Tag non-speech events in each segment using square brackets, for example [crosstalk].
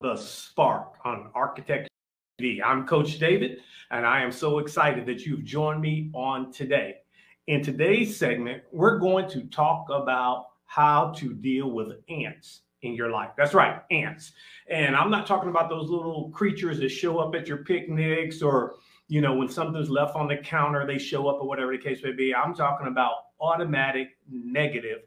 The Spark on Architect TV. I'm Coach David, and I am so excited that you've joined me on today. In today's segment, we're going to talk about how to deal with ants in your life. That's right, ants. And I'm not talking about those little creatures that show up at your picnics or, you know, when something's left on the counter, they show up or whatever the case may be. I'm talking about automatic negative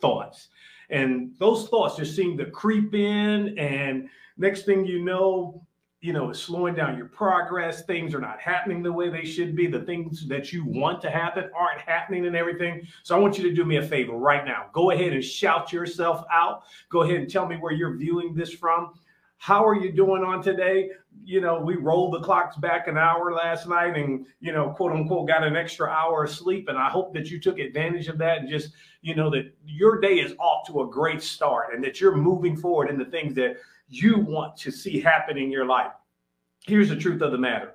thoughts. And those thoughts just seem to creep in and Next thing you know, you know, it's slowing down your progress. Things are not happening the way they should be. The things that you want to happen aren't happening and everything. So I want you to do me a favor right now. Go ahead and shout yourself out. Go ahead and tell me where you're viewing this from. How are you doing on today? You know, we rolled the clocks back an hour last night and, you know, quote unquote, got an extra hour of sleep. And I hope that you took advantage of that and just, you know, that your day is off to a great start and that you're moving forward in the things that you want to see happen in your life. Here's the truth of the matter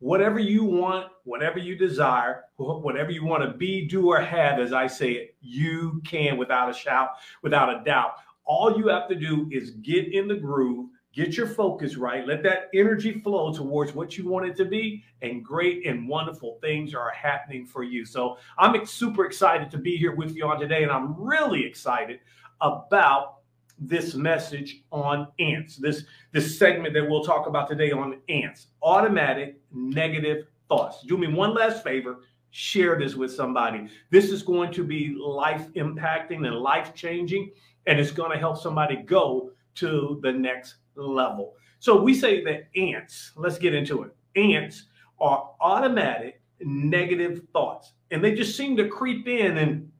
whatever you want, whatever you desire, whatever you want to be, do, or have, as I say it, you can without a shout, without a doubt. All you have to do is get in the groove, get your focus right, let that energy flow towards what you want it to be, and great and wonderful things are happening for you. So I'm super excited to be here with you on today, and I'm really excited about this message on ants, this, this segment that we'll talk about today on ants, automatic negative thoughts. Do me one last favor, share this with somebody. This is going to be life impacting and life changing, and it's going to help somebody go to the next level. So we say that ants, let's get into it. Ants are automatic negative thoughts, and they just seem to creep in and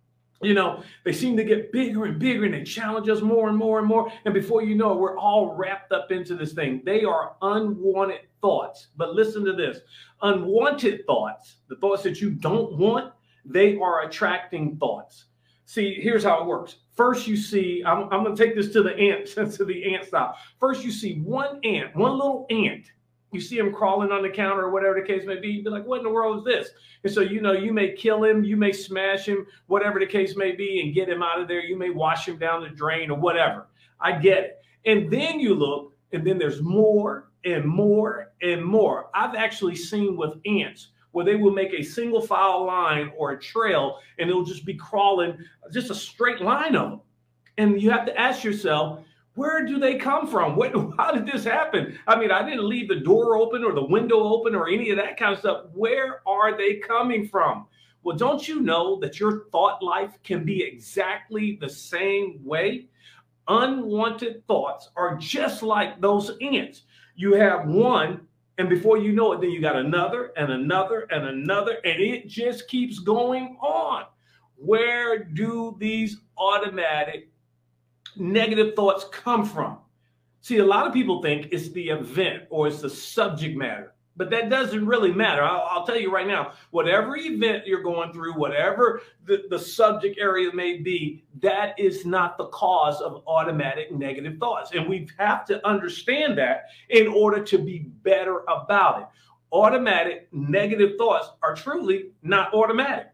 you know, they seem to get bigger and bigger and they challenge us more and more and more. And before you know it, we're all wrapped up into this thing. They are unwanted thoughts. But listen to this unwanted thoughts, the thoughts that you don't want, they are attracting thoughts. See, here's how it works. First, you see, I'm, I'm going to take this to the ant, [laughs] to the ant style. First, you see one ant, one little ant you see him crawling on the counter or whatever the case may be, you'd be like, what in the world is this? And so, you know, you may kill him, you may smash him, whatever the case may be, and get him out of there. You may wash him down the drain or whatever. I get it. And then you look, and then there's more and more and more. I've actually seen with ants where they will make a single file line or a trail, and it'll just be crawling just a straight line of them. And you have to ask yourself, where do they come from? What, [laughs] how did this happen? I mean, I didn't leave the door open or the window open or any of that kind of stuff. Where are they coming from? Well, don't you know that your thought life can be exactly the same way? Unwanted thoughts are just like those ants. You have one, and before you know it, then you got another and another and another, and it just keeps going on. Where do these automatic negative thoughts come from? See, a lot of people think it's the event or it's the subject matter, but that doesn't really matter. I'll, I'll tell you right now, whatever event you're going through, whatever the, the subject area may be, that is not the cause of automatic negative thoughts. And we have to understand that in order to be better about it. Automatic negative thoughts are truly not automatic.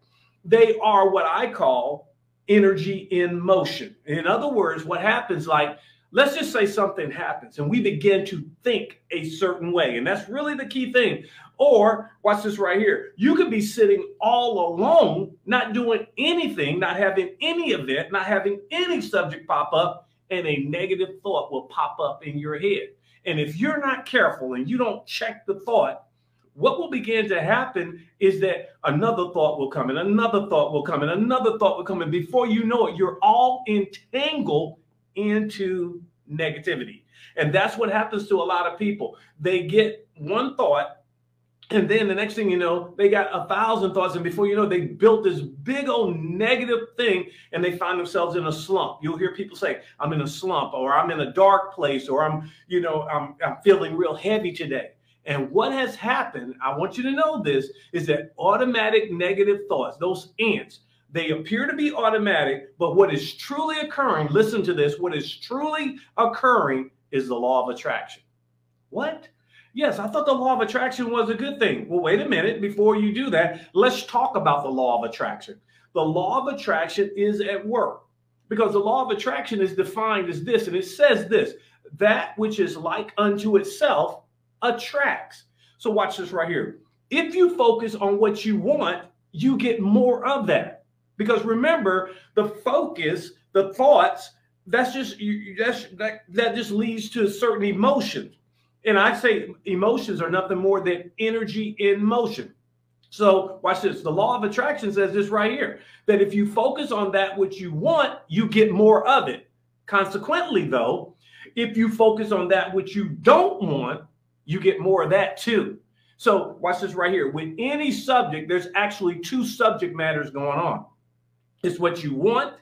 They are what I call energy in motion. In other words, what happens like, let's just say something happens and we begin to think a certain way. And that's really the key thing. Or watch this right here. You could be sitting all alone, not doing anything, not having any event, not having any subject pop up, and a negative thought will pop up in your head. And if you're not careful and you don't check the thought, what will begin to happen is that another thought will come and another thought will come and another thought will come. And before you know it, you're all entangled into negativity. And that's what happens to a lot of people. They get one thought, and then the next thing you know, they got a thousand thoughts. And before you know, they built this big old negative thing and they find themselves in a slump. You'll hear people say, I'm in a slump, or I'm in a dark place, or I'm, you know, I'm, I'm feeling real heavy today. And what has happened, I want you to know this, is that automatic negative thoughts, those ants, they appear to be automatic, but what is truly occurring, listen to this, what is truly occurring is the law of attraction. What? Yes, I thought the law of attraction was a good thing. Well, wait a minute. Before you do that, let's talk about the law of attraction. The law of attraction is at work because the law of attraction is defined as this, and it says this that which is like unto itself attracts. So watch this right here. If you focus on what you want, you get more of that. Because remember, the focus, the thoughts, that's just that's that, that just leads to certain emotions. And I say emotions are nothing more than energy in motion. So watch this. The law of attraction says this right here that if you focus on that which you want, you get more of it. Consequently, though, if you focus on that which you don't want, you get more of that too. So watch this right here. With any subject, there's actually two subject matters going on. It's what you want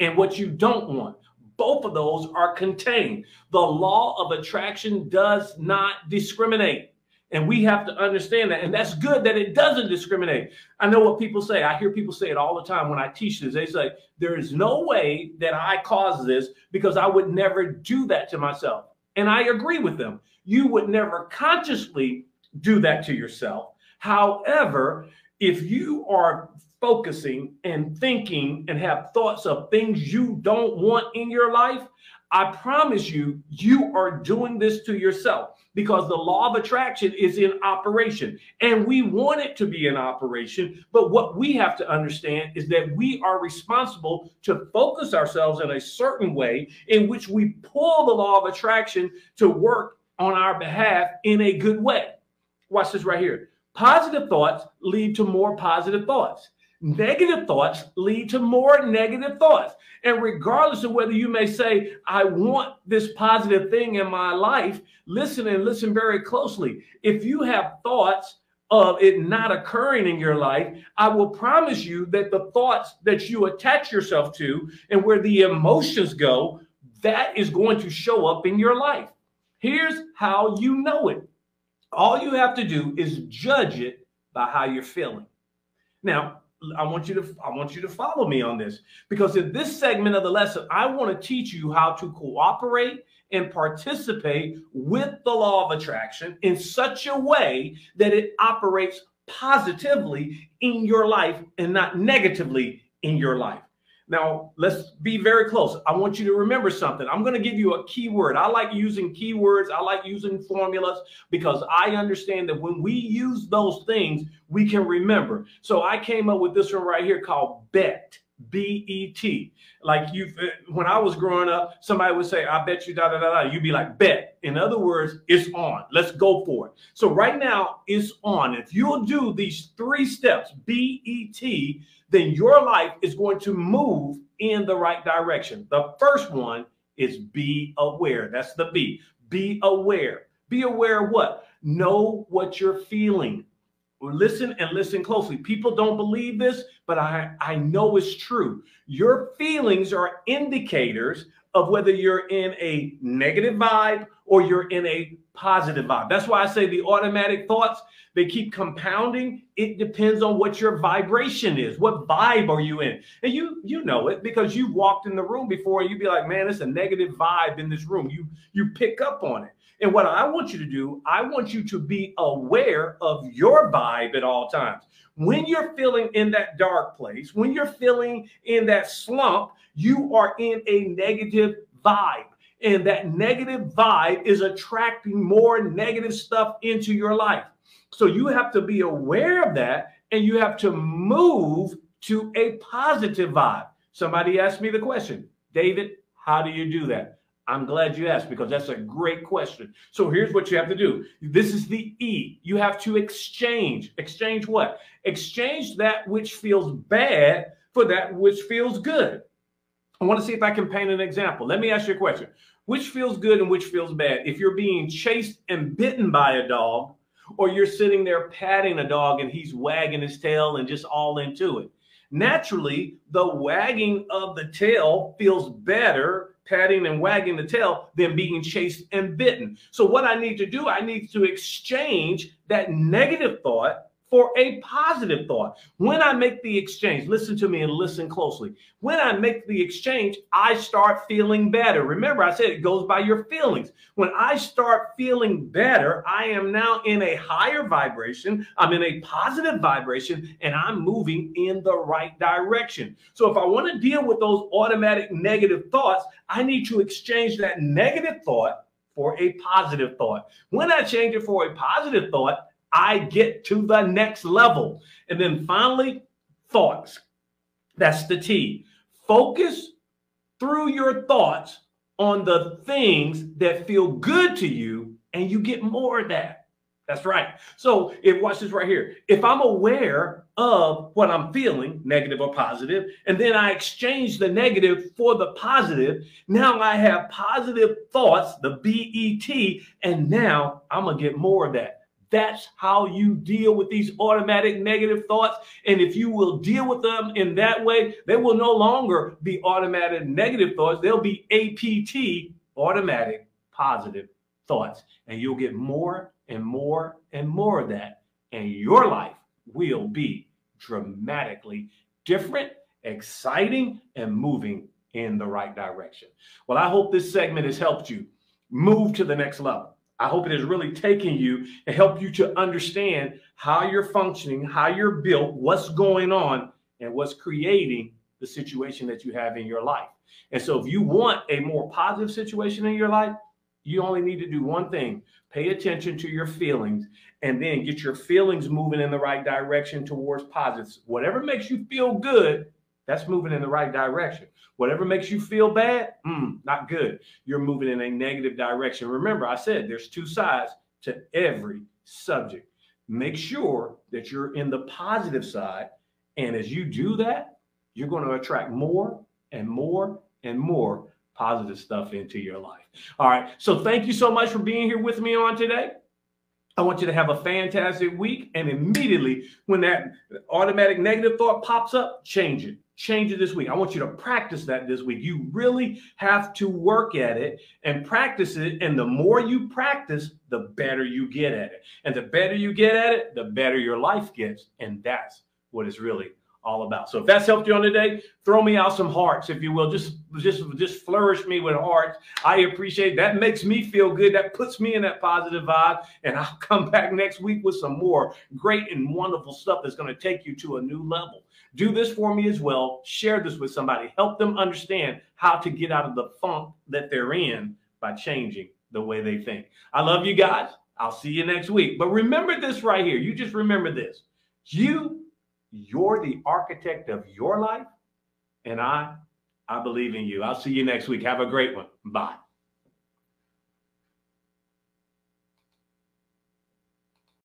and what you don't want. Both of those are contained. The law of attraction does not discriminate. And we have to understand that. And that's good that it doesn't discriminate. I know what people say. I hear people say it all the time when I teach this. They say, there is no way that I caused this because I would never do that to myself. And I agree with them. You would never consciously do that to yourself. However, if you are focusing and thinking and have thoughts of things you don't want in your life, I promise you, you are doing this to yourself because the law of attraction is in operation and we want it to be in operation. But what we have to understand is that we are responsible to focus ourselves in a certain way in which we pull the law of attraction to work on our behalf in a good way. Watch this right here. Positive thoughts lead to more positive thoughts. Negative thoughts lead to more negative thoughts. And regardless of whether you may say, I want this positive thing in my life, listen and listen very closely. If you have thoughts of it not occurring in your life, I will promise you that the thoughts that you attach yourself to and where the emotions go, that is going to show up in your life. Here's how you know it. All you have to do is judge it by how you're feeling. Now, I want you to I want you to follow me on this because in this segment of the lesson, I want to teach you how to cooperate and participate with the law of attraction in such a way that it operates positively in your life and not negatively in your life. Now, let's be very close. I want you to remember something. I'm going to give you a keyword. I like using keywords, I like using formulas because I understand that when we use those things, we can remember. So I came up with this one right here called BET. B E T. Like you, uh, when I was growing up, somebody would say, "I bet you da da da da." You'd be like, "Bet." In other words, it's on. Let's go for it. So right now, it's on. If you'll do these three steps, B E T, then your life is going to move in the right direction. The first one is be aware. That's the B. Be aware. Be aware of what? Know what you're feeling. Listen and listen closely. People don't believe this, but I, I know it's true. Your feelings are indicators of whether you're in a negative vibe or you're in a positive vibe. That's why I say the automatic thoughts, they keep compounding. It depends on what your vibration is. What vibe are you in? And you you know it because you walked in the room before and you'd be like, man, it's a negative vibe in this room. You you pick up on it. And what I want you to do, I want you to be aware of your vibe at all times. When you're feeling in that dark place, when you're feeling in that slump, you are in a negative vibe. And that negative vibe is attracting more negative stuff into your life. So you have to be aware of that and you have to move to a positive vibe. Somebody asked me the question, David, how do you do that? I'm glad you asked because that's a great question. So here's what you have to do. This is the E. You have to exchange. Exchange what? Exchange that which feels bad for that which feels good. I want to see if I can paint an example. Let me ask you a question. Which feels good and which feels bad? If you're being chased and bitten by a dog, or you're sitting there patting a dog and he's wagging his tail and just all into it. Naturally, the wagging of the tail feels better patting and wagging the tail than being chased and bitten. So, what I need to do, I need to exchange that negative thought for a positive thought. When I make the exchange, listen to me and listen closely. When I make the exchange, I start feeling better. Remember, I said it goes by your feelings. When I start feeling better, I am now in a higher vibration. I'm in a positive vibration and I'm moving in the right direction. So if I want to deal with those automatic negative thoughts, I need to exchange that negative thought for a positive thought. When I change it for a positive thought, I get to the next level. And then finally, thoughts. That's the T. Focus through your thoughts on the things that feel good to you, and you get more of that. That's right. So if watch this right here. If I'm aware of what I'm feeling, negative or positive, and then I exchange the negative for the positive, now I have positive thoughts, the BET, and now I'm gonna get more of that. That's how you deal with these automatic negative thoughts. And if you will deal with them in that way, they will no longer be automatic negative thoughts. They'll be APT, automatic positive thoughts. And you'll get more and more and more of that. And your life will be dramatically different, exciting, and moving in the right direction. Well, I hope this segment has helped you move to the next level. I hope it has really taken you and helped you to understand how you're functioning, how you're built, what's going on, and what's creating the situation that you have in your life. And so, if you want a more positive situation in your life, you only need to do one thing pay attention to your feelings and then get your feelings moving in the right direction towards positives. Whatever makes you feel good, that's moving in the right direction. Whatever makes you feel bad, mm, not good. You're moving in a negative direction. Remember, I said there's two sides to every subject. Make sure that you're in the positive side. And as you do that, you're going to attract more and more and more positive stuff into your life. All right. So thank you so much for being here with me on today. I want you to have a fantastic week. And immediately when that automatic negative thought pops up, change it. Change it this week. I want you to practice that this week. You really have to work at it and practice it. And the more you practice, the better you get at it. And the better you get at it, the better your life gets. And that's what it's really all about. So if that's helped you on today, throw me out some hearts, if you will. Just, just, just flourish me with hearts. I appreciate it. that. Makes me feel good. That puts me in that positive vibe. And I'll [laughs] come back next week with some more great and wonderful stuff that's going to take you to a new level. Do this for me as well. Share this with somebody. Help them understand how to get out of the funk that they're in by changing the way they think. I love you guys. I'll see you next week. But remember this right here. You just remember this. You you're the architect of your life, and I, I believe in you. I'll see you next week. Have a great one. Bye.